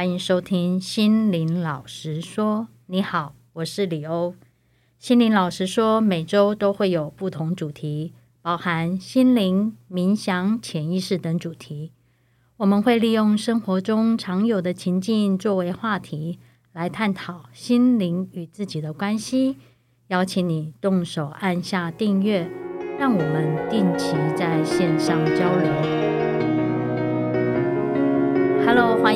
欢迎收听心灵老实说。你好，我是李欧。心灵老实说，每周都会有不同主题，包含心灵、冥想、潜意识等主题。我们会利用生活中常有的情境作为话题，来探讨心灵与自己的关系。邀请你动手按下订阅，让我们定期在线上交流。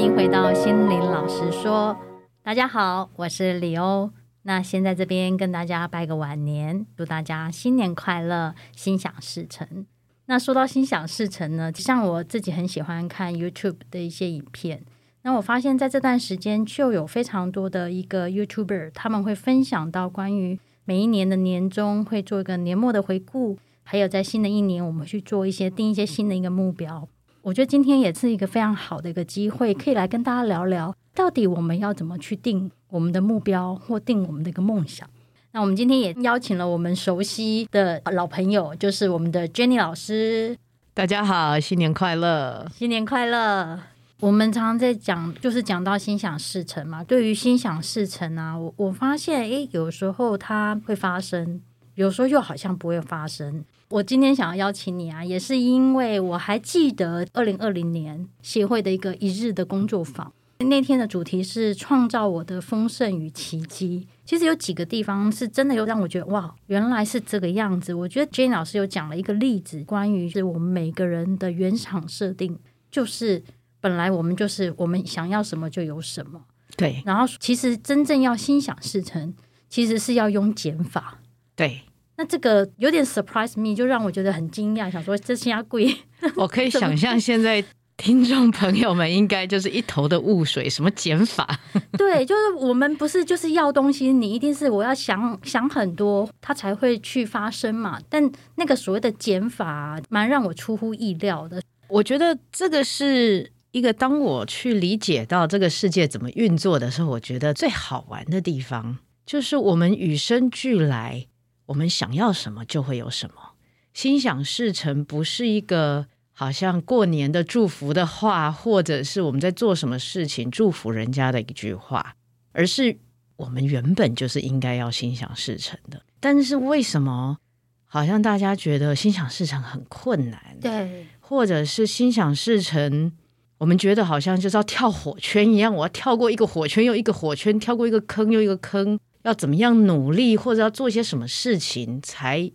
迎回到心灵老师说。大家好，我是李欧。那先在这边跟大家拜个晚年，祝大家新年快乐，心想事成。那说到心想事成呢，就像我自己很喜欢看 YouTube 的一些影片。那我发现在这段时间就有非常多的一个 YouTuber，他们会分享到关于每一年的年终会做一个年末的回顾，还有在新的一年我们去做一些定一些新的一个目标。我觉得今天也是一个非常好的一个机会，可以来跟大家聊聊，到底我们要怎么去定我们的目标或定我们的一个梦想。那我们今天也邀请了我们熟悉的老朋友，就是我们的 Jenny 老师。大家好，新年快乐！新年快乐！我们常常在讲，就是讲到心想事成嘛。对于心想事成啊，我我发现，诶，有时候它会发生，有时候又好像不会发生。我今天想要邀请你啊，也是因为我还记得二零二零年协会的一个一日的工作坊，那天的主题是创造我的丰盛与奇迹。其实有几个地方是真的有让我觉得哇，原来是这个样子。我觉得 Jane 老师有讲了一个例子，关于是我们每个人的原厂设定，就是本来我们就是我们想要什么就有什么。对，然后其实真正要心想事成，其实是要用减法。对。那这个有点 surprise me，就让我觉得很惊讶，想说这新加贵。我可以想象现在听众朋友们应该就是一头的雾水，什么减法？对，就是我们不是就是要东西，你一定是我要想想很多，它才会去发生嘛。但那个所谓的减法，蛮让我出乎意料的。我觉得这个是一个当我去理解到这个世界怎么运作的时候，我觉得最好玩的地方就是我们与生俱来。我们想要什么就会有什么，心想事成不是一个好像过年的祝福的话，或者是我们在做什么事情祝福人家的一句话，而是我们原本就是应该要心想事成的。但是为什么好像大家觉得心想事成很困难？对，或者是心想事成，我们觉得好像就是要跳火圈一样，我要跳过一个火圈又一个火圈，跳过一个坑又一个坑。要怎么样努力，或者要做些什么事情才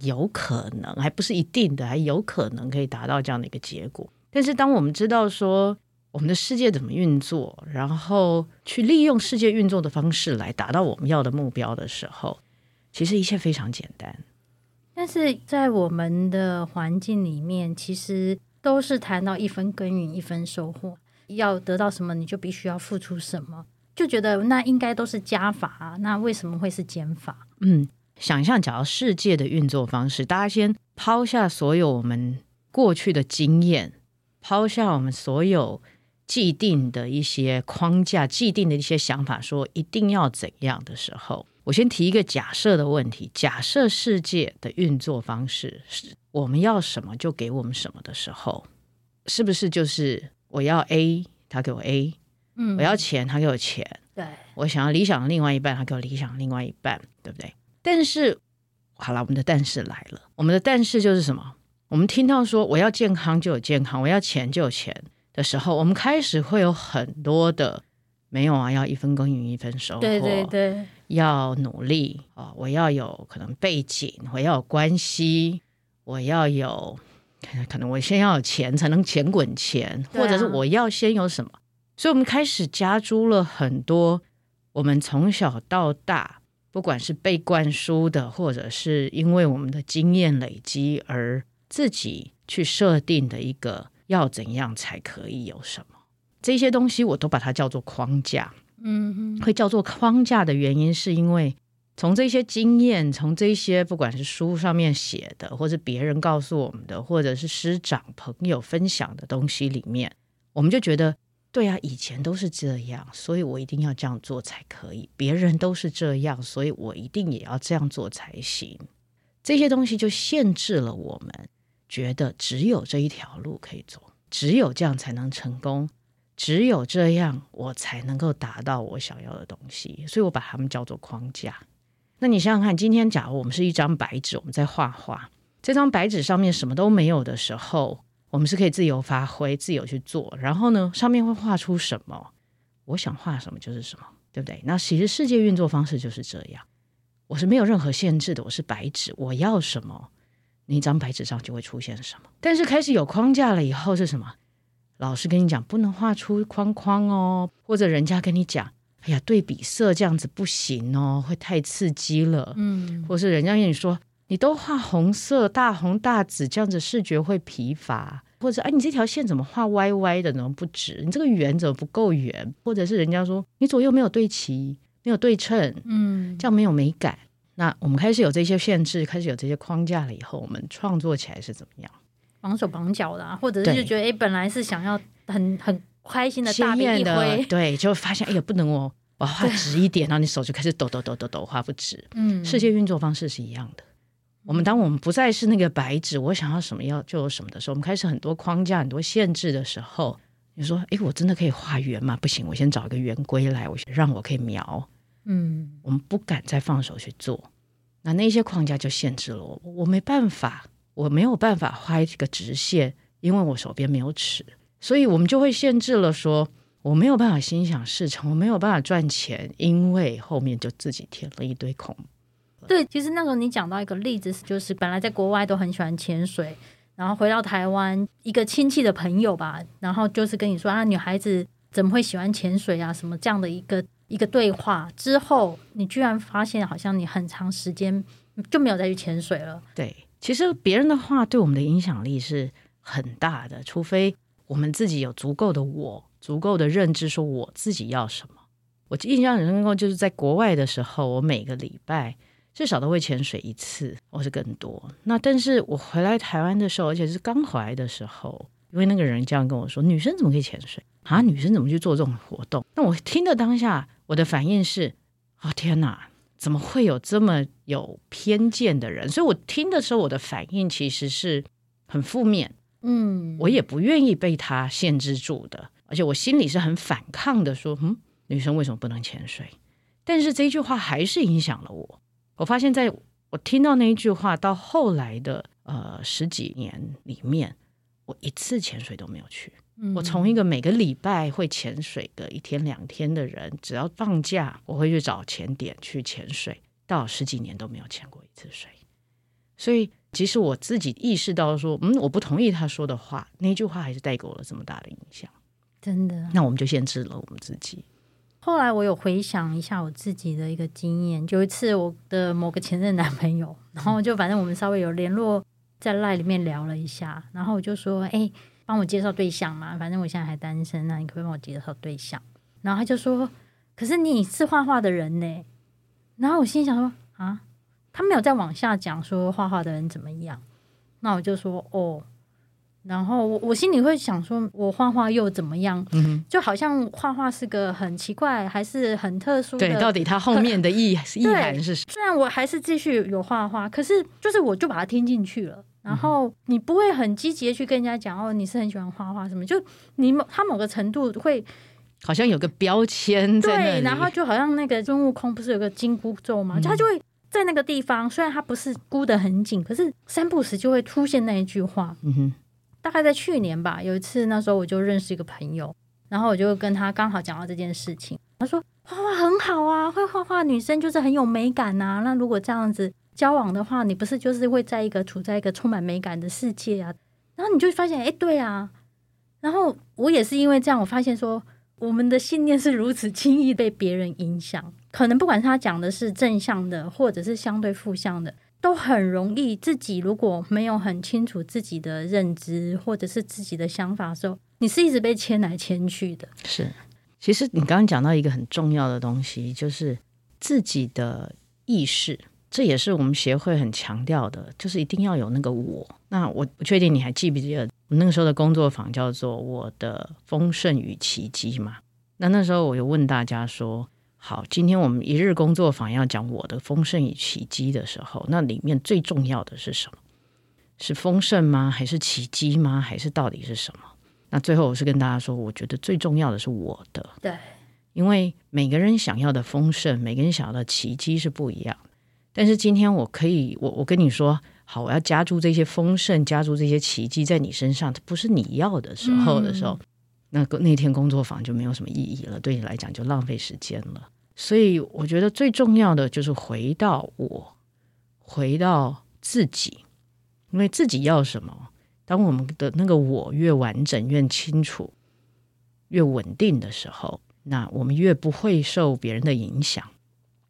有可能，还不是一定的，还有可能可以达到这样的一个结果。但是，当我们知道说我们的世界怎么运作，然后去利用世界运作的方式来达到我们要的目标的时候，其实一切非常简单。但是在我们的环境里面，其实都是谈到一分耕耘一分收获，要得到什么，你就必须要付出什么。就觉得那应该都是加法啊，那为什么会是减法？嗯，想象讲到世界的运作方式，大家先抛下所有我们过去的经验，抛下我们所有既定的一些框架、既定的一些想法，说一定要怎样的时候，我先提一个假设的问题：假设世界的运作方式是我们要什么就给我们什么的时候，是不是就是我要 A，他给我 A？嗯，我要钱，他给我钱。对，我想要理想的另外一半，他给我理想的另外一半，对不对？但是，好了，我们的但是来了。我们的但是就是什么？我们听到说我要健康就有健康，我要钱就有钱的时候，我们开始会有很多的没有啊，要一分耕耘一分收获。对对对，要努力啊！我要有可能背景，我要有关系，我要有可能我先要有钱才能钱滚钱，或者是我要先有什么？所以，我们开始加诸了很多我们从小到大，不管是被灌输的，或者是因为我们的经验累积而自己去设定的一个要怎样才可以有什么这些东西，我都把它叫做框架。嗯哼，会叫做框架的原因，是因为从这些经验，从这些不管是书上面写的，或者别人告诉我们的，或者是师长朋友分享的东西里面，我们就觉得。对啊，以前都是这样，所以我一定要这样做才可以。别人都是这样，所以我一定也要这样做才行。这些东西就限制了我们，觉得只有这一条路可以走，只有这样才能成功，只有这样，我才能够达到我想要的东西。所以我把它们叫做框架。那你想想看，今天假如我们是一张白纸，我们在画画，这张白纸上面什么都没有的时候，我们是可以自由发挥、自由去做。然后呢，上面会画出什么？我想画什么就是什么，对不对？那其实世界运作方式就是这样。我是没有任何限制的，我是白纸，我要什么，那张白纸上就会出现什么。但是开始有框架了以后是什么？老师跟你讲不能画出框框哦，或者人家跟你讲，哎呀，对比色这样子不行哦，会太刺激了。嗯，或是人家跟你说，你都画红色，大红大紫，这样子视觉会疲乏。或者哎，你这条线怎么画歪歪的，怎么不直？你这个圆怎么不够圆？或者是人家说你左右没有对齐。没有对称，嗯，这样没有美感。那我们开始有这些限制，开始有这些框架了以后，我们创作起来是怎么样？绑手绑脚的，啊，或者是就觉得哎，本来是想要很很开心的大笔一挥，对，就发现哎呀不能哦，我要画直一点，然后你手就开始抖抖抖抖抖，画不直。嗯，世界运作方式是一样的。我们当我们不再是那个白纸，我想要什么要就有什么的时候，我们开始很多框架、很多限制的时候，你说哎，我真的可以画圆吗？不行，我先找一个圆规来，我让我可以描。嗯，我们不敢再放手去做，那那些框架就限制了我，我没办法，我没有办法画一个直线，因为我手边没有尺，所以我们就会限制了说，说我没有办法心想事成，我没有办法赚钱，因为后面就自己填了一堆空。对，其实那时候你讲到一个例子，就是本来在国外都很喜欢潜水，然后回到台湾，一个亲戚的朋友吧，然后就是跟你说啊，女孩子怎么会喜欢潜水啊，什么这样的一个。一个对话之后，你居然发现好像你很长时间就没有再去潜水了。对，其实别人的话对我们的影响力是很大的，除非我们自己有足够的我，足够的认知，说我自己要什么。我印象很深刻，就是在国外的时候，我每个礼拜至少都会潜水一次，或是更多。那但是我回来台湾的时候，而且是刚回来的时候，因为那个人这样跟我说：“女生怎么可以潜水啊？女生怎么去做这种活动？”那我听的当下。我的反应是：哦天哪，怎么会有这么有偏见的人？所以我听的时候，我的反应其实是很负面。嗯，我也不愿意被他限制住的，而且我心里是很反抗的，说：嗯，女生为什么不能潜水？但是这句话还是影响了我。我发现，在我听到那一句话到后来的呃十几年里面，我一次潜水都没有去。我从一个每个礼拜会潜水个一天两天的人，只要放假我会去找潜点去潜水，到十几年都没有潜过一次水。所以，即使我自己意识到说，嗯，我不同意他说的话，那句话还是带给我了这么大的影响。真的，那我们就限制了我们自己。后来我有回想一下我自己的一个经验，有一次我的某个前任男朋友，然后就反正我们稍微有联络，在赖里面聊了一下，然后我就说，哎。帮我介绍对象嘛，反正我现在还单身，那你可不可以帮我介绍对象？然后他就说：“可是你是画画的人呢。”然后我心想说：“啊，他没有再往下讲说画画的人怎么样。”那我就说：“哦。”然后我我心里会想说：“我画画又怎么样？”嗯，就好像画画是个很奇怪，还是很特殊的。对，到底它后面的意 意涵是什么？虽然我还是继续有画画，可是就是我就把它听进去了。然后你不会很积极的去跟人家讲哦，你是很喜欢画画什么？就你某他某个程度会好像有个标签在那里。对，然后就好像那个孙悟空不是有个金箍咒吗？就他就会在那个地方，虽然他不是箍得很紧，可是三不时就会出现那一句话。嗯哼。大概在去年吧，有一次那时候我就认识一个朋友，然后我就跟他刚好讲到这件事情。他说画画很好啊，会画画女生就是很有美感呐、啊。那如果这样子。交往的话，你不是就是会在一个处在一个充满美感的世界啊？然后你就发现，哎，对啊。然后我也是因为这样，我发现说，我们的信念是如此轻易被别人影响。可能不管他讲的是正向的，或者是相对负向的，都很容易自己如果没有很清楚自己的认知，或者是自己的想法的时候，你是一直被牵来牵去的。是，其实你刚刚讲到一个很重要的东西，就是自己的意识。这也是我们协会很强调的，就是一定要有那个我。那我不确定你还记不记得，我那个时候的工作坊叫做“我的丰盛与奇迹”嘛？那那时候我就问大家说：“好，今天我们一日工作坊要讲我的丰盛与奇迹的时候，那里面最重要的是什么？是丰盛吗？还是奇迹吗？还是到底是什么？”那最后我是跟大家说，我觉得最重要的是我的，对，因为每个人想要的丰盛，每个人想要的奇迹是不一样。但是今天我可以，我我跟你说，好，我要加注这些丰盛，加注这些奇迹在你身上，这不是你要的时候的时候，嗯、那个那天工作坊就没有什么意义了，对你来讲就浪费时间了。所以我觉得最重要的就是回到我，回到自己，因为自己要什么。当我们的那个我越完整、越清楚、越稳定的时候，那我们越不会受别人的影响。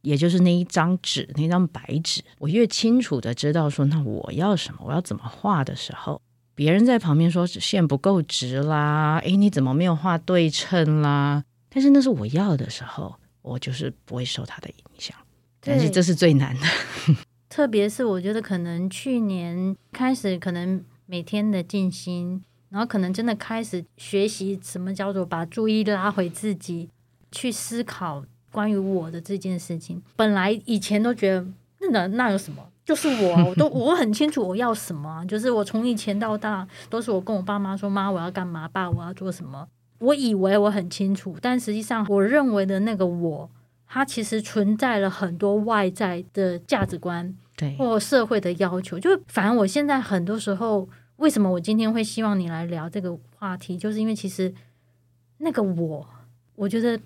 也就是那一张纸、那张白纸，我越清楚的知道说，那我要什么，我要怎么画的时候，别人在旁边说线不够直啦，诶，你怎么没有画对称啦？但是那是我要的时候，我就是不会受他的影响。但是这是最难的，特别是我觉得可能去年开始，可能。每天的静心，然后可能真的开始学习什么叫做把注意拉回自己，去思考关于我的这件事情。本来以前都觉得那那有什么，就是我啊，我都 我很清楚我要什么，就是我从以前到大都是我跟我爸妈说，妈我要干嘛，爸我要做什么。我以为我很清楚，但实际上我认为的那个我，它其实存在了很多外在的价值观。对，或社会的要求，就反正我现在很多时候，为什么我今天会希望你来聊这个话题，就是因为其实那个我，我觉得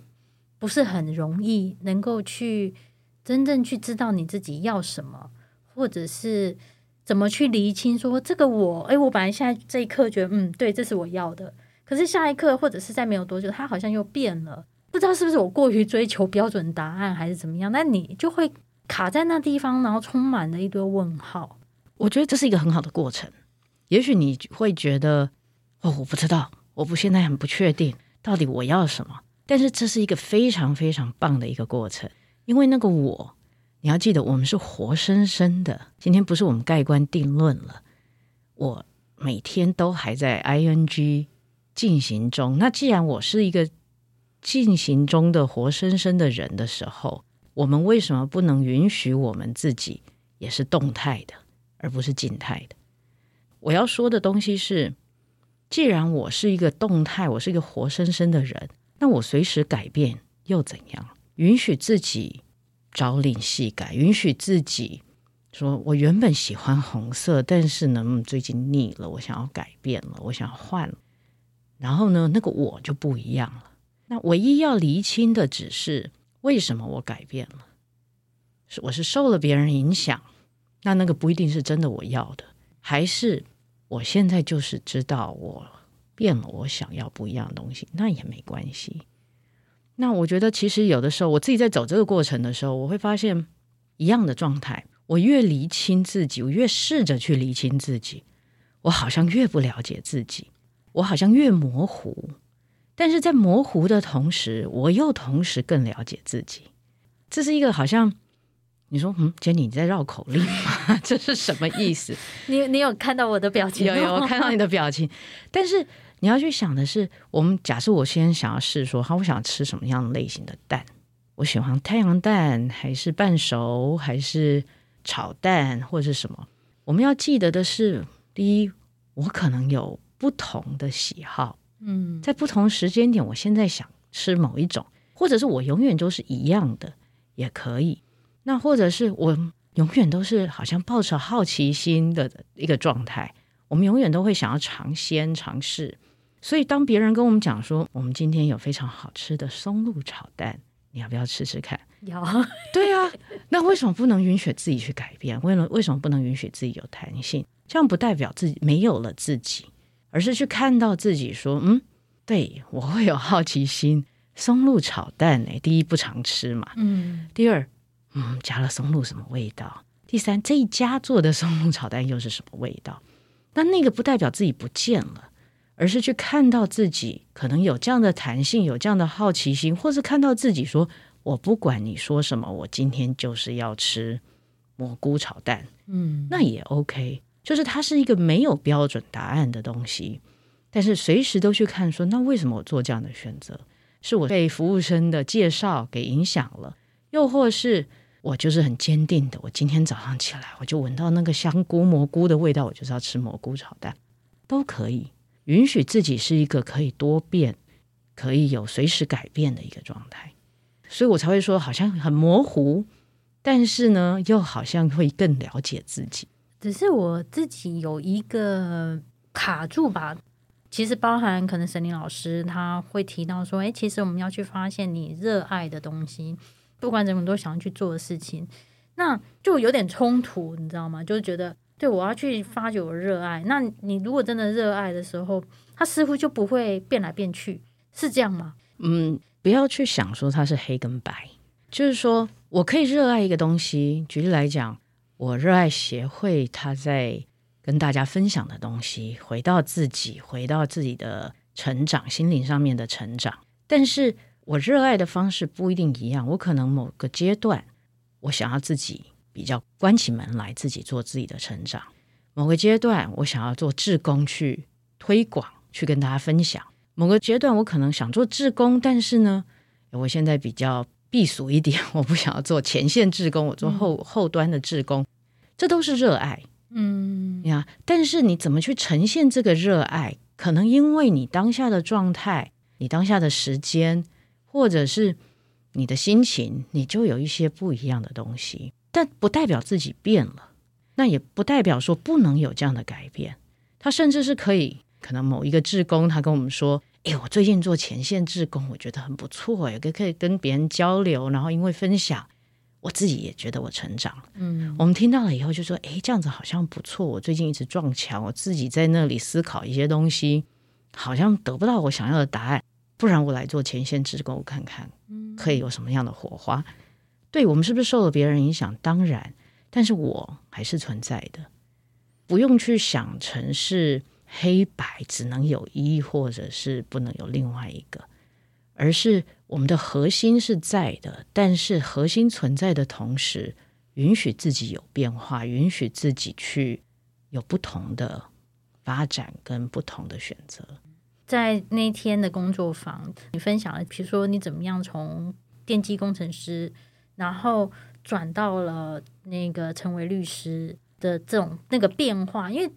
不是很容易能够去真正去知道你自己要什么，或者是怎么去厘清说这个我，诶，我本来现在这一刻觉得嗯，对，这是我要的，可是下一刻或者是在没有多久，它好像又变了，不知道是不是我过于追求标准答案还是怎么样，那你就会。卡在那地方，然后充满了一堆问号。我觉得这是一个很好的过程。也许你会觉得，哦，我不知道，我不现在很不确定到底我要什么。但是这是一个非常非常棒的一个过程，因为那个我，你要记得，我们是活生生的。今天不是我们盖棺定论了，我每天都还在 ing 进行中。那既然我是一个进行中的活生生的人的时候，我们为什么不能允许我们自己也是动态的，而不是静态的？我要说的东西是，既然我是一个动态，我是一个活生生的人，那我随时改变又怎样？允许自己朝令夕改，允许自己说我原本喜欢红色，但是呢，最近腻了，我想要改变了，我想要换了。然后呢，那个我就不一样了。那唯一要厘清的只是。为什么我改变了？是我是受了别人影响，那那个不一定是真的我要的，还是我现在就是知道我变了，我想要不一样的东西，那也没关系。那我觉得其实有的时候我自己在走这个过程的时候，我会发现一样的状态，我越厘清自己，我越试着去厘清自己，我好像越不了解自己，我好像越模糊。但是在模糊的同时，我又同时更了解自己。这是一个好像你说，嗯，Jenny 你在绕口令吗？这是什么意思？你你有看到我的表情？有有，我看到你的表情。但是你要去想的是，我们假设我先想要试说，好，我想吃什么样类型的蛋？我喜欢太阳蛋，还是半熟，还是炒蛋，或者是什么？我们要记得的是，第一，我可能有不同的喜好。嗯，在不同时间点，我现在想吃某一种，或者是我永远都是一样的，也可以。那或者是我永远都是好像抱着好奇心的一个状态，我们永远都会想要尝鲜尝试。所以当别人跟我们讲说，我们今天有非常好吃的松露炒蛋，你要不要吃吃看？要。对啊，那为什么不能允许自己去改变？为了为什么不能允许自己有弹性？这样不代表自己没有了自己。而是去看到自己说，嗯，对，我会有好奇心。松露炒蛋，哎，第一不常吃嘛，嗯。第二，嗯，加了松露什么味道？第三，这一家做的松露炒蛋又是什么味道？但那个不代表自己不见了，而是去看到自己可能有这样的弹性，有这样的好奇心，或是看到自己说，我不管你说什么，我今天就是要吃蘑菇炒蛋，嗯，那也 OK。就是它是一个没有标准答案的东西，但是随时都去看说，那为什么我做这样的选择？是我被服务生的介绍给影响了，又或是我就是很坚定的，我今天早上起来我就闻到那个香菇蘑菇的味道，我就是要吃蘑菇炒蛋，都可以。允许自己是一个可以多变、可以有随时改变的一个状态，所以我才会说好像很模糊，但是呢，又好像会更了解自己。只是我自己有一个卡住吧，其实包含可能沈林老师他会提到说，诶，其实我们要去发现你热爱的东西，不管怎么都想要去做的事情，那就有点冲突，你知道吗？就是觉得。对，我要去发掘我热爱。那你如果真的热爱的时候，它似乎就不会变来变去，是这样吗？嗯，不要去想说它是黑跟白，就是说我可以热爱一个东西。举例来讲，我热爱协会，他在跟大家分享的东西，回到自己，回到自己的成长，心灵上面的成长。但是我热爱的方式不一定一样，我可能某个阶段，我想要自己。比较关起门来自己做自己的成长。某个阶段，我想要做志工去推广，去跟大家分享。某个阶段，我可能想做志工，但是呢，我现在比较避俗一点，我不想要做前线志工，我做后、嗯、后端的志工，这都是热爱，嗯呀。但是你怎么去呈现这个热爱？可能因为你当下的状态，你当下的时间，或者是你的心情，你就有一些不一样的东西。但不代表自己变了，那也不代表说不能有这样的改变。他甚至是可以，可能某一个志工，他跟我们说：“哎，我最近做前线志工，我觉得很不错，哎，可可以跟别人交流，然后因为分享，我自己也觉得我成长。”嗯，我们听到了以后就说：“哎，这样子好像不错。我最近一直撞墙，我自己在那里思考一些东西，好像得不到我想要的答案。不然我来做前线志工看看，可以有什么样的火花。”对，我们是不是受了别人影响？当然，但是我还是存在的，不用去想成是黑白，只能有一，或者是不能有另外一个，而是我们的核心是在的，但是核心存在的同时，允许自己有变化，允许自己去有不同的发展跟不同的选择。在那天的工作坊，你分享了，比如说你怎么样从电机工程师。然后转到了那个成为律师的这种那个变化，因为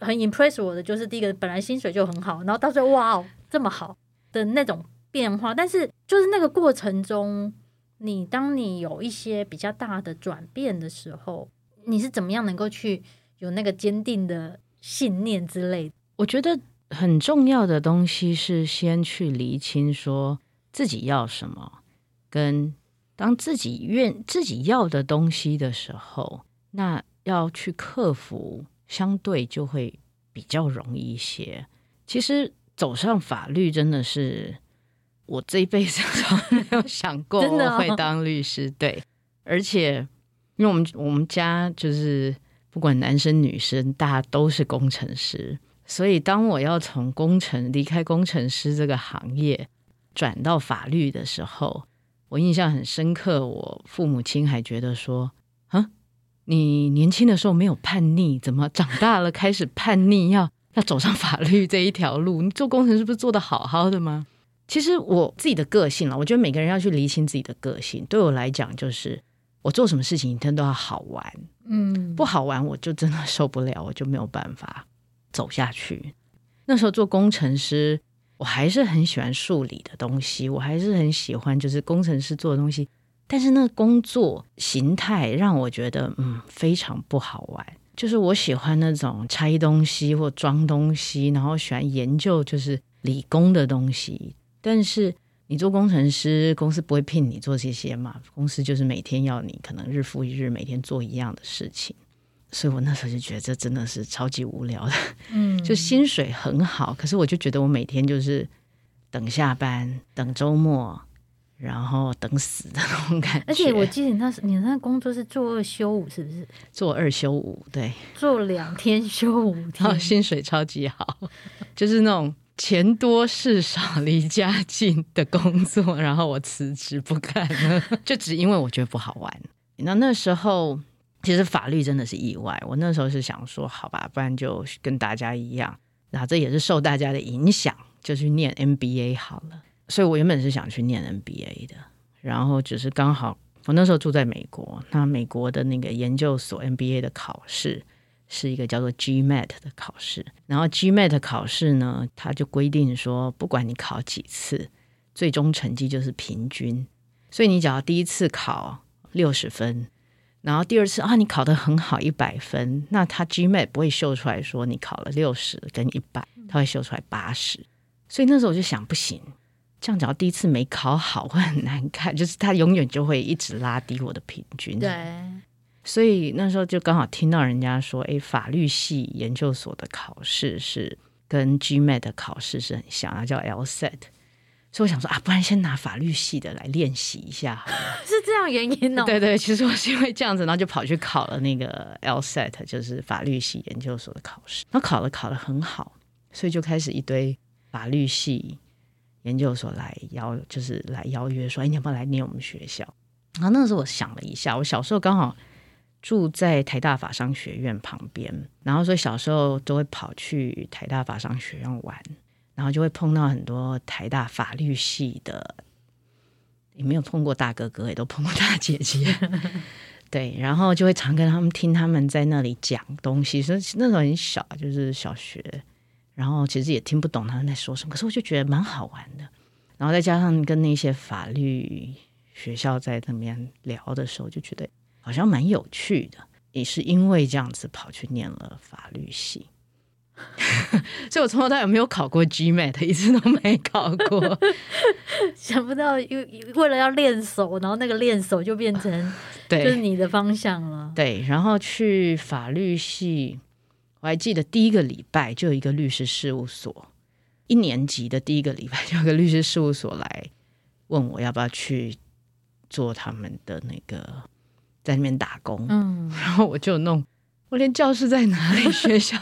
很 impress 我的就是第一个，本来薪水就很好，然后到最后哇哦这么好的那种变化，但是就是那个过程中，你当你有一些比较大的转变的时候，你是怎么样能够去有那个坚定的信念之类？我觉得很重要的东西是先去厘清说自己要什么，跟。当自己愿自己要的东西的时候，那要去克服，相对就会比较容易一些。其实走上法律真的是我这一辈子都没有想过 我会当律师。哦、对，而且因为我们我们家就是不管男生女生，大家都是工程师，所以当我要从工程离开工程师这个行业，转到法律的时候。我印象很深刻，我父母亲还觉得说：“啊，你年轻的时候没有叛逆，怎么长大了开始叛逆，要要走上法律这一条路？你做工程是不是做的好好的吗？”其实我自己的个性了，我觉得每个人要去厘清自己的个性。对我来讲，就是我做什么事情一定都要好玩，嗯，不好玩我就真的受不了，我就没有办法走下去。那时候做工程师。我还是很喜欢数理的东西，我还是很喜欢就是工程师做的东西，但是那工作形态让我觉得嗯非常不好玩。就是我喜欢那种拆东西或装东西，然后喜欢研究就是理工的东西。但是你做工程师，公司不会聘你做这些嘛？公司就是每天要你可能日复一日，每天做一样的事情。所以我那时候就觉得这真的是超级无聊的，嗯，就薪水很好，可是我就觉得我每天就是等下班、等周末，然后等死的那种感觉。而且我记得你那时你那工作是做二休五，是不是？做二休五，对，做两天休五天，然后薪水超级好，就是那种钱多事少、离家近的工作。然后我辞职不干了，就只因为我觉得不好玩。那那时候。其实法律真的是意外。我那时候是想说，好吧，不然就跟大家一样。然后这也是受大家的影响，就去念 MBA 好了。所以我原本是想去念 MBA 的，然后只是刚好我那时候住在美国，那美国的那个研究所 MBA 的考试是一个叫做 GMAT 的考试。然后 GMAT 考试呢，它就规定说，不管你考几次，最终成绩就是平均。所以你只要第一次考六十分，然后第二次啊你考得很好一百分，那他 GMAT 不会秀出来说你考了六十跟一百，他会秀出来八十。所以那时候我就想，不行。这样，只要第一次没考好，会很难看。就是他永远就会一直拉低我的平均。对，所以那时候就刚好听到人家说，哎，法律系研究所的考试是跟 GMAT 的考试是很像，它叫 LSAT。所以我想说啊，不然先拿法律系的来练习一下。是这样原因哦？对对，其实我是因为这样子，然后就跑去考了那个 LSAT，就是法律系研究所的考试。然后考了考得很好，所以就开始一堆法律系。研究所来邀，就是来邀约说：“哎，你要不要来念我们学校？”然后那个时候我想了一下，我小时候刚好住在台大法商学院旁边，然后所以小时候都会跑去台大法商学院玩，然后就会碰到很多台大法律系的，也没有碰过大哥哥，也都碰过大姐姐，对，然后就会常跟他们听他们在那里讲东西，所以那时候很小，就是小学。然后其实也听不懂他们在说什么，可是我就觉得蛮好玩的。然后再加上跟那些法律学校在那边聊的时候，就觉得好像蛮有趣的。也是因为这样子跑去念了法律系，所以我从头到尾没有考过 GMAT，一次都没考过。想不到，因为为了要练手，然后那个练手就变成 对，就是你的方向了。对，然后去法律系。我还记得第一个礼拜就有一个律师事务所，一年级的第一个礼拜就有个律师事务所来问我要不要去做他们的那个在那边打工，嗯，然后我就弄，我连教室在哪里、学校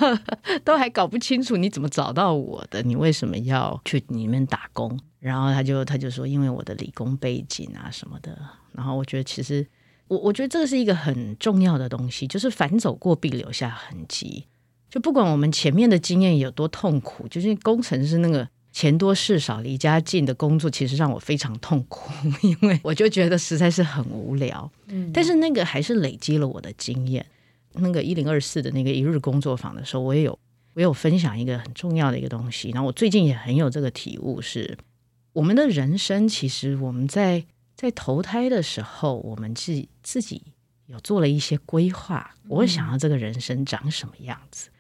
都还搞不清楚，你怎么找到我的？你为什么要去里面打工？然后他就他就说，因为我的理工背景啊什么的。然后我觉得其实我我觉得这个是一个很重要的东西，就是反走过必留下痕迹。就不管我们前面的经验有多痛苦，就是工程师那个钱多事少、离家近的工作，其实让我非常痛苦，因为我就觉得实在是很无聊。嗯，但是那个还是累积了我的经验。那个一零二四的那个一日工作坊的时候，我也有我也有分享一个很重要的一个东西。然后我最近也很有这个体悟是，是我们的人生其实我们在在投胎的时候，我们自己自己有做了一些规划，我会想要这个人生长什么样子。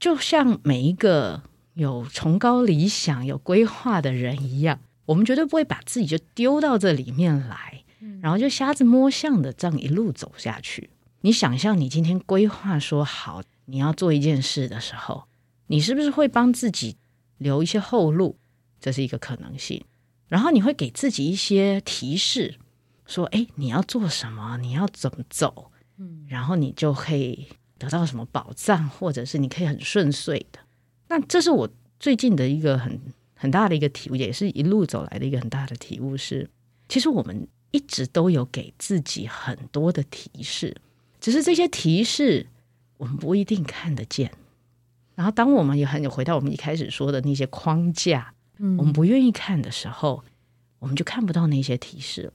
就像每一个有崇高理想、有规划的人一样，我们绝对不会把自己就丢到这里面来，然后就瞎子摸象的这样一路走下去。你想象你今天规划说好你要做一件事的时候，你是不是会帮自己留一些后路？这是一个可能性。然后你会给自己一些提示，说：“哎，你要做什么？你要怎么走？”嗯，然后你就可以。得到什么保障，或者是你可以很顺遂的，那这是我最近的一个很很大的一个体悟，也是一路走来的一个很大的体悟是，其实我们一直都有给自己很多的提示，只是这些提示我们不一定看得见。然后，当我们也很有回到我们一开始说的那些框架，嗯，我们不愿意看的时候，我们就看不到那些提示了。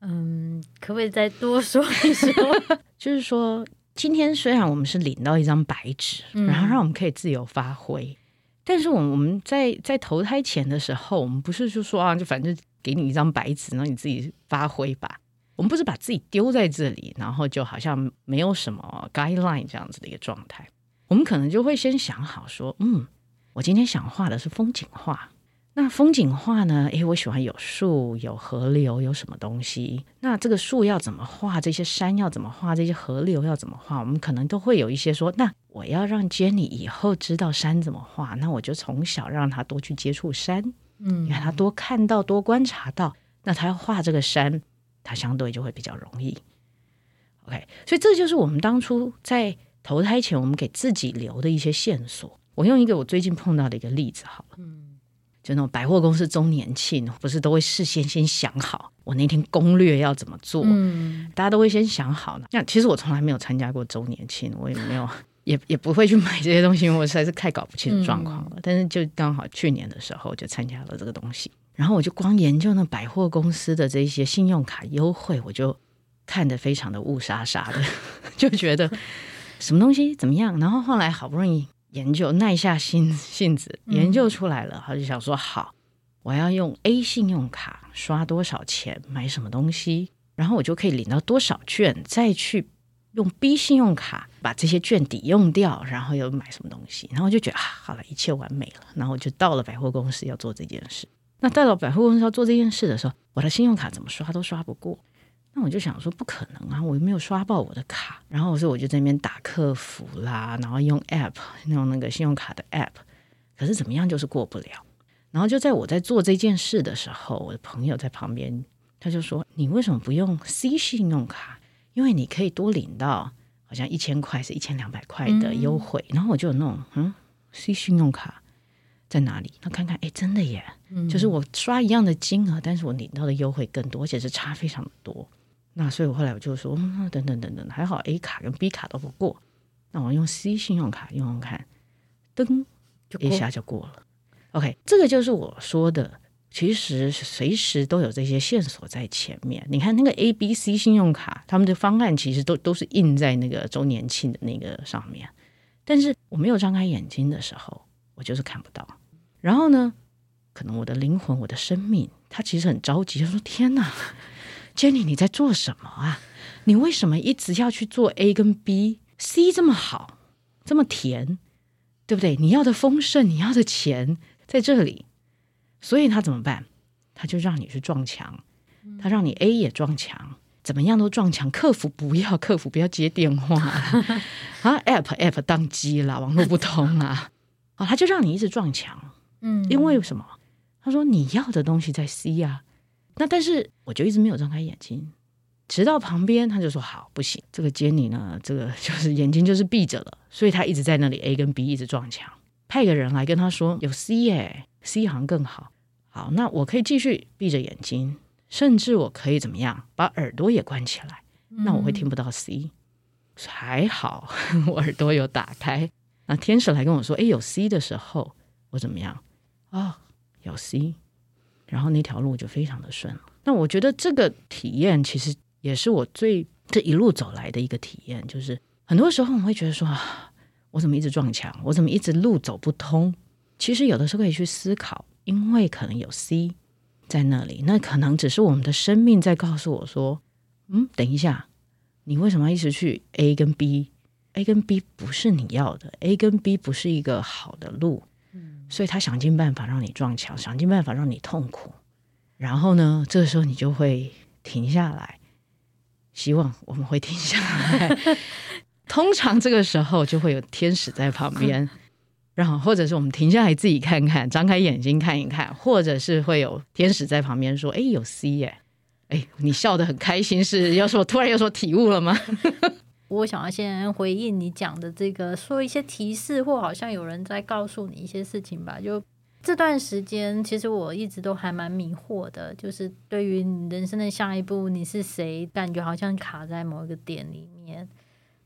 嗯，可不可以再多说一说？就是说。今天虽然我们是领到一张白纸，然后让我们可以自由发挥，嗯、但是我们我们在在投胎前的时候，我们不是就说啊，就反正给你一张白纸，然后你自己发挥吧。我们不是把自己丢在这里，然后就好像没有什么 guideline 这样子的一个状态。我们可能就会先想好说，嗯，我今天想画的是风景画。那风景画呢？诶，我喜欢有树、有河流、有什么东西。那这个树要怎么画？这些山要怎么画？这些河流要怎么画？我们可能都会有一些说，那我要让 Jenny 以后知道山怎么画，那我就从小让他多去接触山，嗯，让他多看到、多观察到。那他要画这个山，他相对就会比较容易。OK，所以这就是我们当初在投胎前，我们给自己留的一些线索。我用一个我最近碰到的一个例子好了，嗯。就那种百货公司周年庆，不是都会事先先想好我那天攻略要怎么做？嗯，大家都会先想好呢。那其实我从来没有参加过周年庆，我也没有，也也不会去买这些东西，因为我实在是太搞不清状况了。嗯，但是就刚好去年的时候就参加了这个东西，然后我就光研究那百货公司的这些信用卡优惠，我就看得非常的雾沙沙的，就觉得什么东西怎么样？然后后来好不容易研究，耐下心性子研究出来了，他就想说好，我要用 A 信用卡刷多少钱买什么东西，然后我就可以领到多少券，再去用 B 信用卡把这些券抵用掉，然后又买什么东西，然后我就觉得啊，好了，一切完美了，然后我就到了百货公司要做这件事。那到了百货公司要做这件事的时候，我的信用卡怎么刷都刷不过。那我就想说，不可能啊，我又没有刷爆我的卡。然后所以我就在那边打客服啦，然后用 app 用那个信用卡的 app，可是怎么样就是过不了。然后就在我在做这件事的时候，我的朋友在旁边，他就说：“你为什么不用 C 信用卡？因为你可以多领到好像一千块是一千两百块的优惠。嗯”然后我就有那种嗯，C 信用卡在哪里？那看看，哎，真的耶，嗯、就是我刷一样的金额，但是我领到的优惠更多，而且是差非常的多。那所以，我后来我就说，嗯，等等等等，还好 A 卡跟 B 卡都不过，那我用 C 信用卡用用看，噔，就一下就过了。OK，这个就是我说的，其实随时都有这些线索在前面。你看那个 A、B、C 信用卡，他们的方案其实都都是印在那个周年庆的那个上面，但是我没有张开眼睛的时候，我就是看不到。然后呢，可能我的灵魂、我的生命，他其实很着急，他说：“天哪！” Jenny，你在做什么啊？你为什么一直要去做 A 跟 B？C 这么好，这么甜，对不对？你要的丰盛，你要的钱在这里，所以他怎么办？他就让你去撞墙，他让你 A 也撞墙，怎么样都撞墙。客服不要，客服不要接电话 啊！App App 宕机了，网络不通啊！啊，他就让你一直撞墙。嗯，因为什么？他说你要的东西在 C 呀、啊。那但是我就一直没有张开眼睛，直到旁边他就说好不行，这个 Jenny 呢，这个就是眼睛就是闭着了，所以他一直在那里 A 跟 B 一直撞墙，派个人来跟他说有 C 耶，C 好像更好。好，那我可以继续闭着眼睛，甚至我可以怎么样，把耳朵也关起来，那我会听不到 C。还好 我耳朵有打开，那天使来跟我说，哎，有 C 的时候我怎么样？哦，有 C。然后那条路就非常的顺。那我觉得这个体验其实也是我最这一路走来的一个体验，就是很多时候我们会觉得说，我怎么一直撞墙，我怎么一直路走不通？其实有的时候可以去思考，因为可能有 C 在那里，那可能只是我们的生命在告诉我说，嗯，等一下，你为什么要一直去 A 跟 B？A 跟 B 不是你要的，A 跟 B 不是一个好的路。所以他想尽办法让你撞墙，想尽办法让你痛苦，然后呢，这个时候你就会停下来，希望我们会停下来。通常这个时候就会有天使在旁边，然后或者是我们停下来自己看看，张开眼睛看一看，或者是会有天使在旁边说：“哎，有 C 耶！”哎，你笑得很开心，是要说突然有所体悟了吗？我想要先回应你讲的这个，说一些提示，或好像有人在告诉你一些事情吧。就这段时间，其实我一直都还蛮迷惑的，就是对于人生的下一步，你是谁，感觉好像卡在某一个点里面。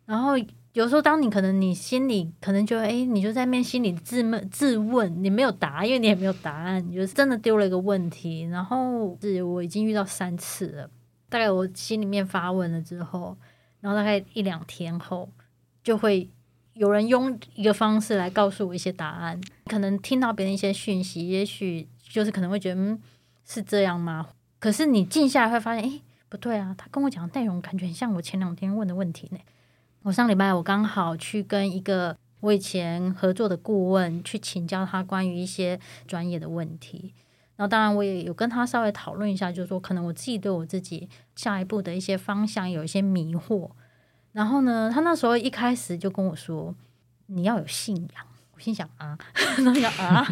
然后有时候，当你可能你心里可能就哎，你就在面心里自问自问，你没有答案，因为你也没有答案，你就是真的丢了一个问题。然后是我已经遇到三次了，大概我心里面发问了之后。然后大概一两天后，就会有人用一个方式来告诉我一些答案。可能听到别人一些讯息，也许就是可能会觉得，嗯，是这样吗？可是你静下来会发现，诶，不对啊，他跟我讲的内容感觉很像我前两天问的问题呢。我上礼拜我刚好去跟一个我以前合作的顾问去请教他关于一些专业的问题。然后当然我也有跟他稍微讨论一下，就是说可能我自己对我自己下一步的一些方向有一些迷惑。然后呢，他那时候一开始就跟我说：“你要有信仰。”我心想啊，然 后啊，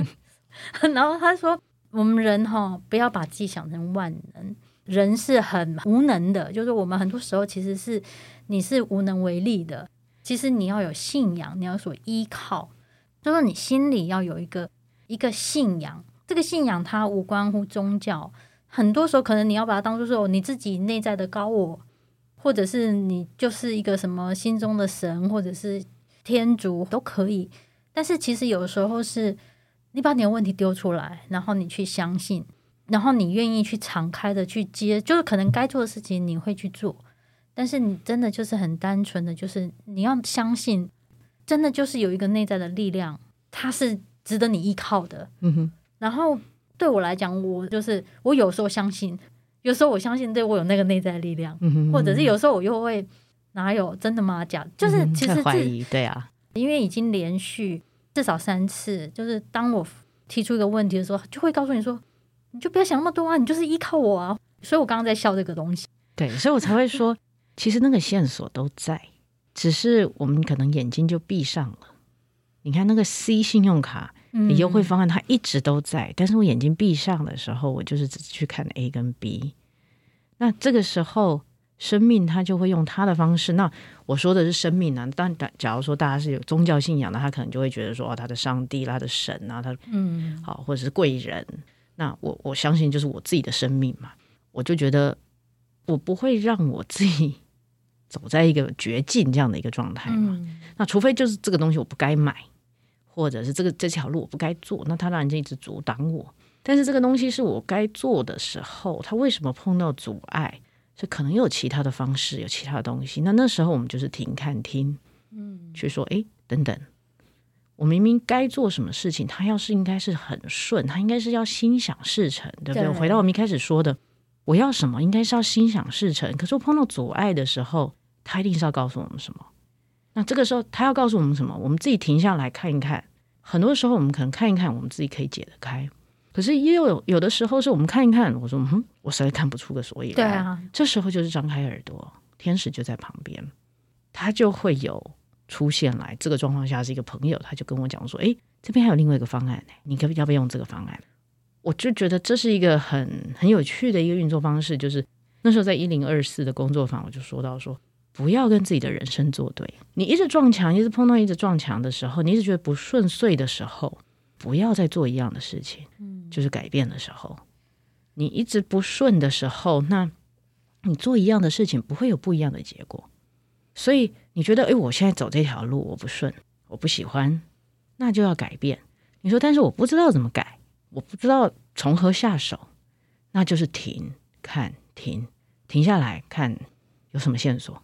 然后他说：“我们人哈，不要把自己想成万能，人是很无能的。就是我们很多时候其实是你是无能为力的。其实你要有信仰，你要所依靠，就是说你心里要有一个一个信仰。这个信仰它无关乎宗教，很多时候可能你要把它当做是你自己内在的高我。”或者是你就是一个什么心中的神，或者是天主都可以。但是其实有时候是你把你的问题丢出来，然后你去相信，然后你愿意去敞开的去接，就是可能该做的事情你会去做。但是你真的就是很单纯的，就是你要相信，真的就是有一个内在的力量，它是值得你依靠的。嗯哼。然后对我来讲，我就是我有时候相信，有时候我相信对我有那个内在力量，嗯，或者是有时候我又会哪有真的吗？假就是其实怀疑，对啊，因为已经连续至少三次，就是当我提出一个问题的时候，就会告诉你说，你就不要想那么多啊，你就是依靠我啊。所以我刚刚在笑这个东西，对，所以我才会说。其实那个线索都在，只是我们可能眼睛就闭上了。你看那个 C 信用卡，你优惠方案它一直都在，嗯、但是我眼睛闭上的时候，我就是只去看 A 跟 B。那这个时候，生命它就会用它的方式。那我说的是生命啊，但假如说大家是有宗教信仰的，他可能就会觉得说，哦，他的上帝、他的神啊，他嗯，好，或者是贵人。那我我相信就是我自己的生命嘛，我就觉得我不会让我自己。走在一个绝境这样的一个状态嘛，嗯、那除非就是这个东西我不该买，或者是这个这条路我不该做，那他当然就一直阻挡我。但是这个东西是我该做的时候，他为什么碰到阻碍？是可能有其他的方式，有其他的东西。那那时候我们就是停看听，嗯，去说，哎，等等，我明明该做什么事情，他要是应该是很顺，他应该是要心想事成，对不对？对回到我们一开始说的，我要什么，应该是要心想事成。可是我碰到阻碍的时候。他一定是要告诉我们什么？那这个时候他要告诉我们什么？我们自己停下来看一看。很多时候我们可能看一看，我们自己可以解得开。可是也有有的时候是我们看一看，我说嗯，我实在看不出个所以然。对啊，这时候就是张开耳朵，天使就在旁边，他就会有出现来。这个状况下是一个朋友，他就跟我讲说：“诶，这边还有另外一个方案，你可不要不要用这个方案？”我就觉得这是一个很很有趣的一个运作方式。就是那时候在一零二四的工作坊，我就说到说。不要跟自己的人生作对。你一直撞墙，一直碰到一直撞墙的时候，你一直觉得不顺遂的时候，不要再做一样的事情。嗯，就是改变的时候，你一直不顺的时候，那你做一样的事情不会有不一样的结果。所以你觉得，哎，我现在走这条路我不顺，我不喜欢，那就要改变。你说，但是我不知道怎么改，我不知道从何下手，那就是停、看、停、停下来看有什么线索。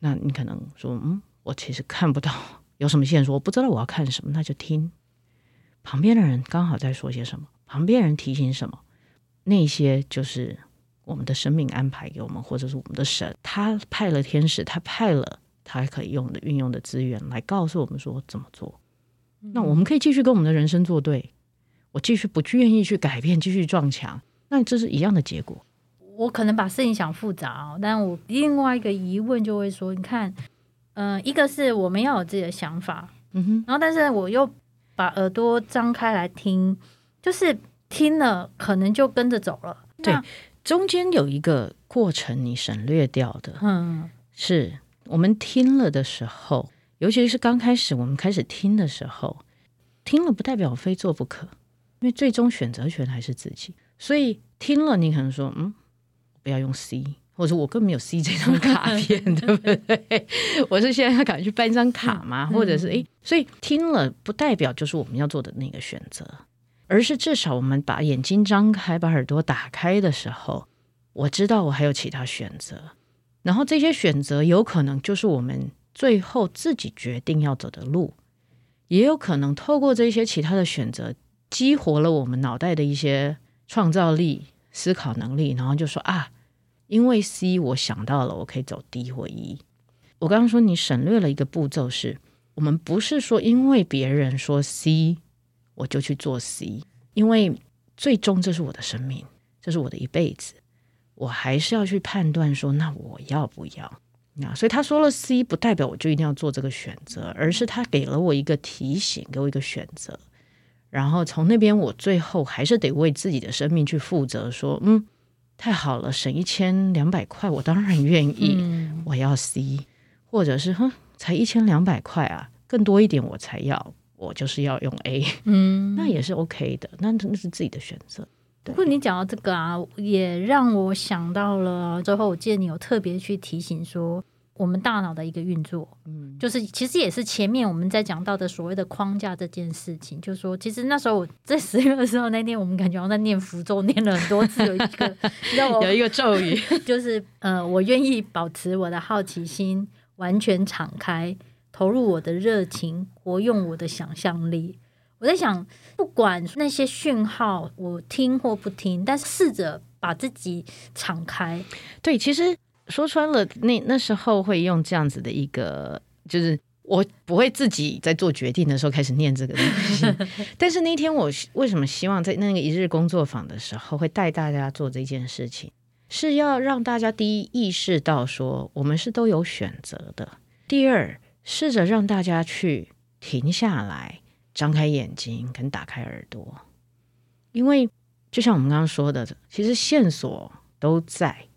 那你可能说，嗯，我其实看不到 有什么线索，我不知道我要看什么，那就听旁边的人刚好在说些什么，旁边人提醒什么，那些就是我们的生命安排给我们，或者是我们的神，他派了天使，他派了他可以用的运用的资源来告诉我们说怎么做。那我们可以继续跟我们的人生作对，我继续不愿意去改变，继续撞墙，那这是一样的结果。我可能把事情想复杂哦，但我另外一个疑问就会说，你看，嗯、呃，一个是我们要有自己的想法，嗯哼，然后但是我又把耳朵张开来听，就是听了可能就跟着走了，对，中间有一个过程你省略掉的，嗯，是我们听了的时候，尤其是刚开始我们开始听的时候，听了不代表非做不可，因为最终选择权还是自己，所以听了你可能说，嗯。不要用 C，或者我根本没有 C 这张卡片，对不对？我是现在要赶紧去办一张卡吗？或者是诶，所以听了不代表就是我们要做的那个选择，而是至少我们把眼睛张开，把耳朵打开的时候，我知道我还有其他选择，然后这些选择有可能就是我们最后自己决定要走的路，也有可能透过这些其他的选择，激活了我们脑袋的一些创造力、思考能力，然后就说啊。因为 C，我想到了，我可以走 D 或 E。我刚刚说你省略了一个步骤是，我们不是说因为别人说 C，我就去做 C，因为最终这是我的生命，这是我的一辈子，我还是要去判断说，那我要不要？那所以他说了 C，不代表我就一定要做这个选择，而是他给了我一个提醒，给我一个选择，然后从那边我最后还是得为自己的生命去负责，说嗯。太好了，省一千两百块，我当然愿意。嗯、我要 C，或者是哼，才一千两百块啊，更多一点我才要，我就是要用 A。嗯，那也是 OK 的，那那是自己的选择。不过你讲到这个啊，也让我想到了。最后，我记得你有特别去提醒说，我们大脑的一个运作，嗯，就是其实也是前面我们在讲到的所谓的框架这件事情，就是说，其实那时候我在十月的时候那天，我们感觉好像在念符咒，念了很多次，有一个 有一个咒语，就是呃，我愿意保持我的好奇心，完全敞开，投入我的热情，活用我的想象力。我在想，不管那些讯号我听或不听，但是试着把自己敞开。对，其实。说穿了，那那时候会用这样子的一个，就是我不会自己在做决定的时候开始念这个东西。但是那天我为什么希望在那个一日工作坊的时候会带大家做这件事情，是要让大家第一意识到说我们是都有选择的。第二，试着让大家去停下来，张开眼睛跟打开耳朵，因为就像我们刚刚说的，其实线索都在。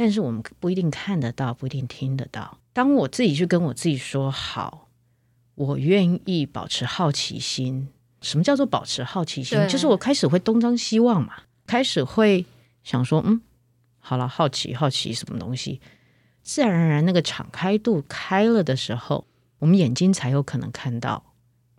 但是我们不一定看得到，不一定听得到。当我自己去跟我自己说好，我愿意保持好奇心。什么叫做保持好奇心？就是我开始会东张西望嘛，开始会想说，嗯，好了，好奇好奇什么东西，自然而然那个敞开度开了的时候，我们眼睛才有可能看到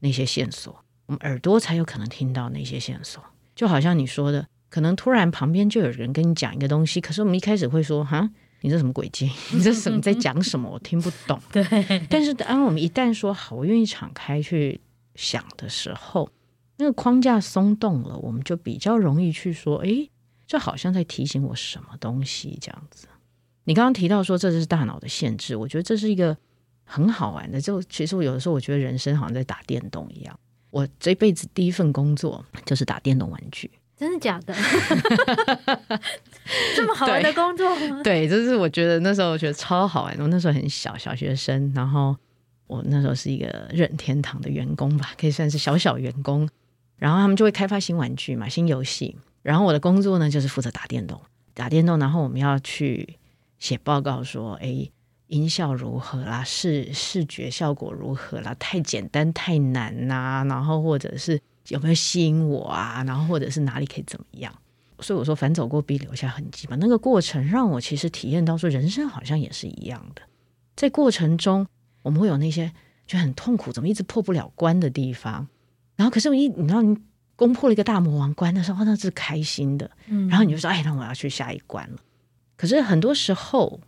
那些线索，我们耳朵才有可能听到那些线索。就好像你说的。可能突然旁边就有人跟你讲一个东西，可是我们一开始会说：“哈，你这什么鬼劲？你这是什么在讲什么？我听不懂。”对。但是当我们一旦说好，我愿意敞开去想的时候，那个框架松动了，我们就比较容易去说：“哎，这好像在提醒我什么东西？”这样子。你刚刚提到说这是大脑的限制，我觉得这是一个很好玩的。就其实我有的时候我觉得人生好像在打电动一样。我这辈子第一份工作就是打电动玩具。真的假的？这么好玩的工作吗？对，就是我觉得那时候我觉得超好玩。我那时候很小，小学生，然后我那时候是一个任天堂的员工吧，可以算是小小员工。然后他们就会开发新玩具嘛，新游戏。然后我的工作呢，就是负责打电动，打电动。然后我们要去写报告说，哎，音效如何啦，视视觉效果如何啦，太简单太难呐、啊，然后或者是。有没有吸引我啊？然后或者是哪里可以怎么样？所以我说，反走过必留下痕迹嘛。那个过程让我其实体验到，说人生好像也是一样的。在过程中，我们会有那些就很痛苦，怎么一直破不了关的地方。然后，可是我一你知道，你攻破了一个大魔王关的时候，那是开心的。嗯，然后你就说，哎，那我要去下一关了。可是很多时候，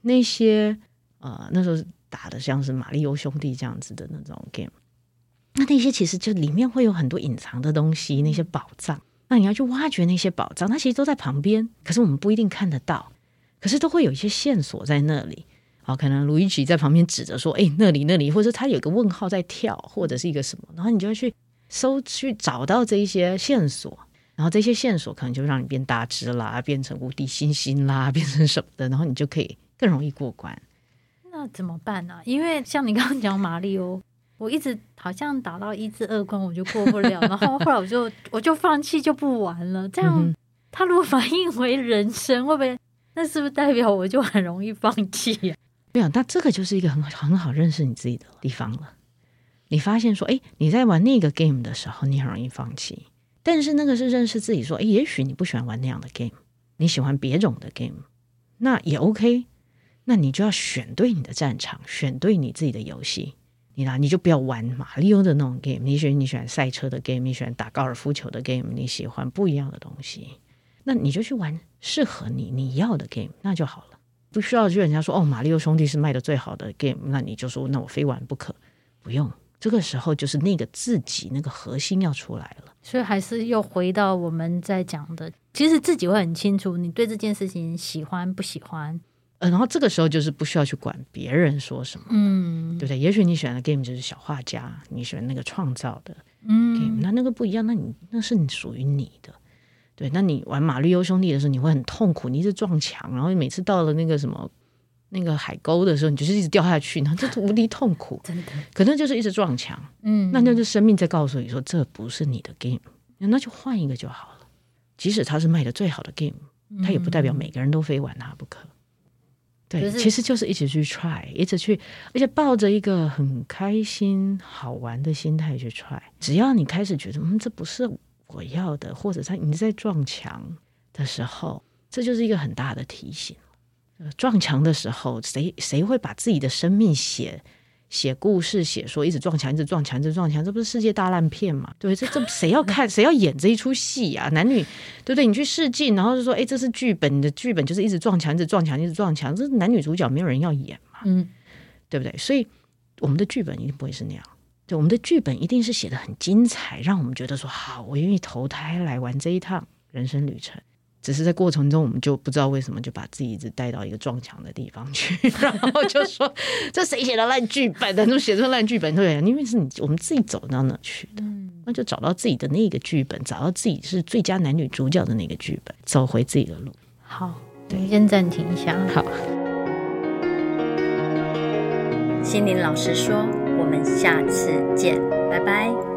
那些呃，那时候打的像是玛利欧兄弟这样子的那种 game。那那些其实就里面会有很多隐藏的东西，那些宝藏。那你要去挖掘那些宝藏，它其实都在旁边，可是我们不一定看得到。可是都会有一些线索在那里。好，可能路易吉在旁边指着说：“哎，那里那里。”或者他有个问号在跳，或者是一个什么，然后你就要去搜去找到这一些线索。然后这些线索可能就让你变大只啦，变成无敌星星啦，变成什么的，然后你就可以更容易过关。那怎么办呢？因为像你刚刚讲马里欧。我一直好像打到一至二关我就过不了，然后后来我就我就放弃就不玩了。这样他如果反应为人生，会不会？那是不是代表我就很容易放弃呀？没有，那这个就是一个很很好认识你自己的地方了。你发现说，哎，你在玩那个 game 的时候，你很容易放弃。但是那个是认识自己，说，哎，也许你不喜欢玩那样的 game，你喜欢别种的 game，那也 OK。那你就要选对你的战场，选对你自己的游戏。你呢？你就不要玩马里奥的那种 game，你选你喜欢赛车的 game，你喜欢打高尔夫球的 game，你喜欢不一样的东西，那你就去玩适合你你要的 game，那就好了。不需要就人家说哦，马里奥兄弟是卖的最好的 game，那你就说那我非玩不可。不用，这个时候就是那个自己那个核心要出来了。所以还是又回到我们在讲的，其实自己会很清楚，你对这件事情喜欢不喜欢。呃，然后这个时候就是不需要去管别人说什么，嗯，对不对？也许你选的 game 就是小画家，你选那个创造的 game，嗯，那那个不一样，那你那是你属于你的，对。那你玩马里欧兄弟的时候，你会很痛苦，你一直撞墙，然后每次到了那个什么那个海沟的时候，你就是一直掉下去，然后这无敌痛苦，真的，可能就是一直撞墙，嗯，那就是生命在告诉你说这不是你的 game，那就换一个就好了。即使它是卖的最好的 game，它也不代表每个人都非玩它不可。对，就是、其实就是一直去 try，一直去，而且抱着一个很开心、好玩的心态去 try。只要你开始觉得，嗯，这不是我要的，或者在你在撞墙的时候，这就是一个很大的提醒。撞墙的时候，谁谁会把自己的生命写写故事，写说一直撞墙，一直撞墙，一直撞墙，这不是世界大烂片吗？对，这这谁要看，谁要演这一出戏啊？男女对不对？你去试镜，然后就说，哎，这是剧本，你的剧本就是一直撞墙，一直撞墙，一直撞墙，这男女主角没有人要演嘛？嗯，对不对？所以我们的剧本一定不会是那样。对，我们的剧本一定是写得很精彩，让我们觉得说好，我愿意投胎来玩这一趟人生旅程。只是在过程中，我们就不知道为什么就把自己一直带到一个撞墙的地方去，然后就说这谁写的烂剧本的？都写出烂剧本，对，因为是你我们自己走到那去的，那就找到自己的那个剧本，找到自己是最佳男女主角的那个剧本，走回自己的路。好，对，先暂停一下。好，心灵老师说，我们下次见，拜拜。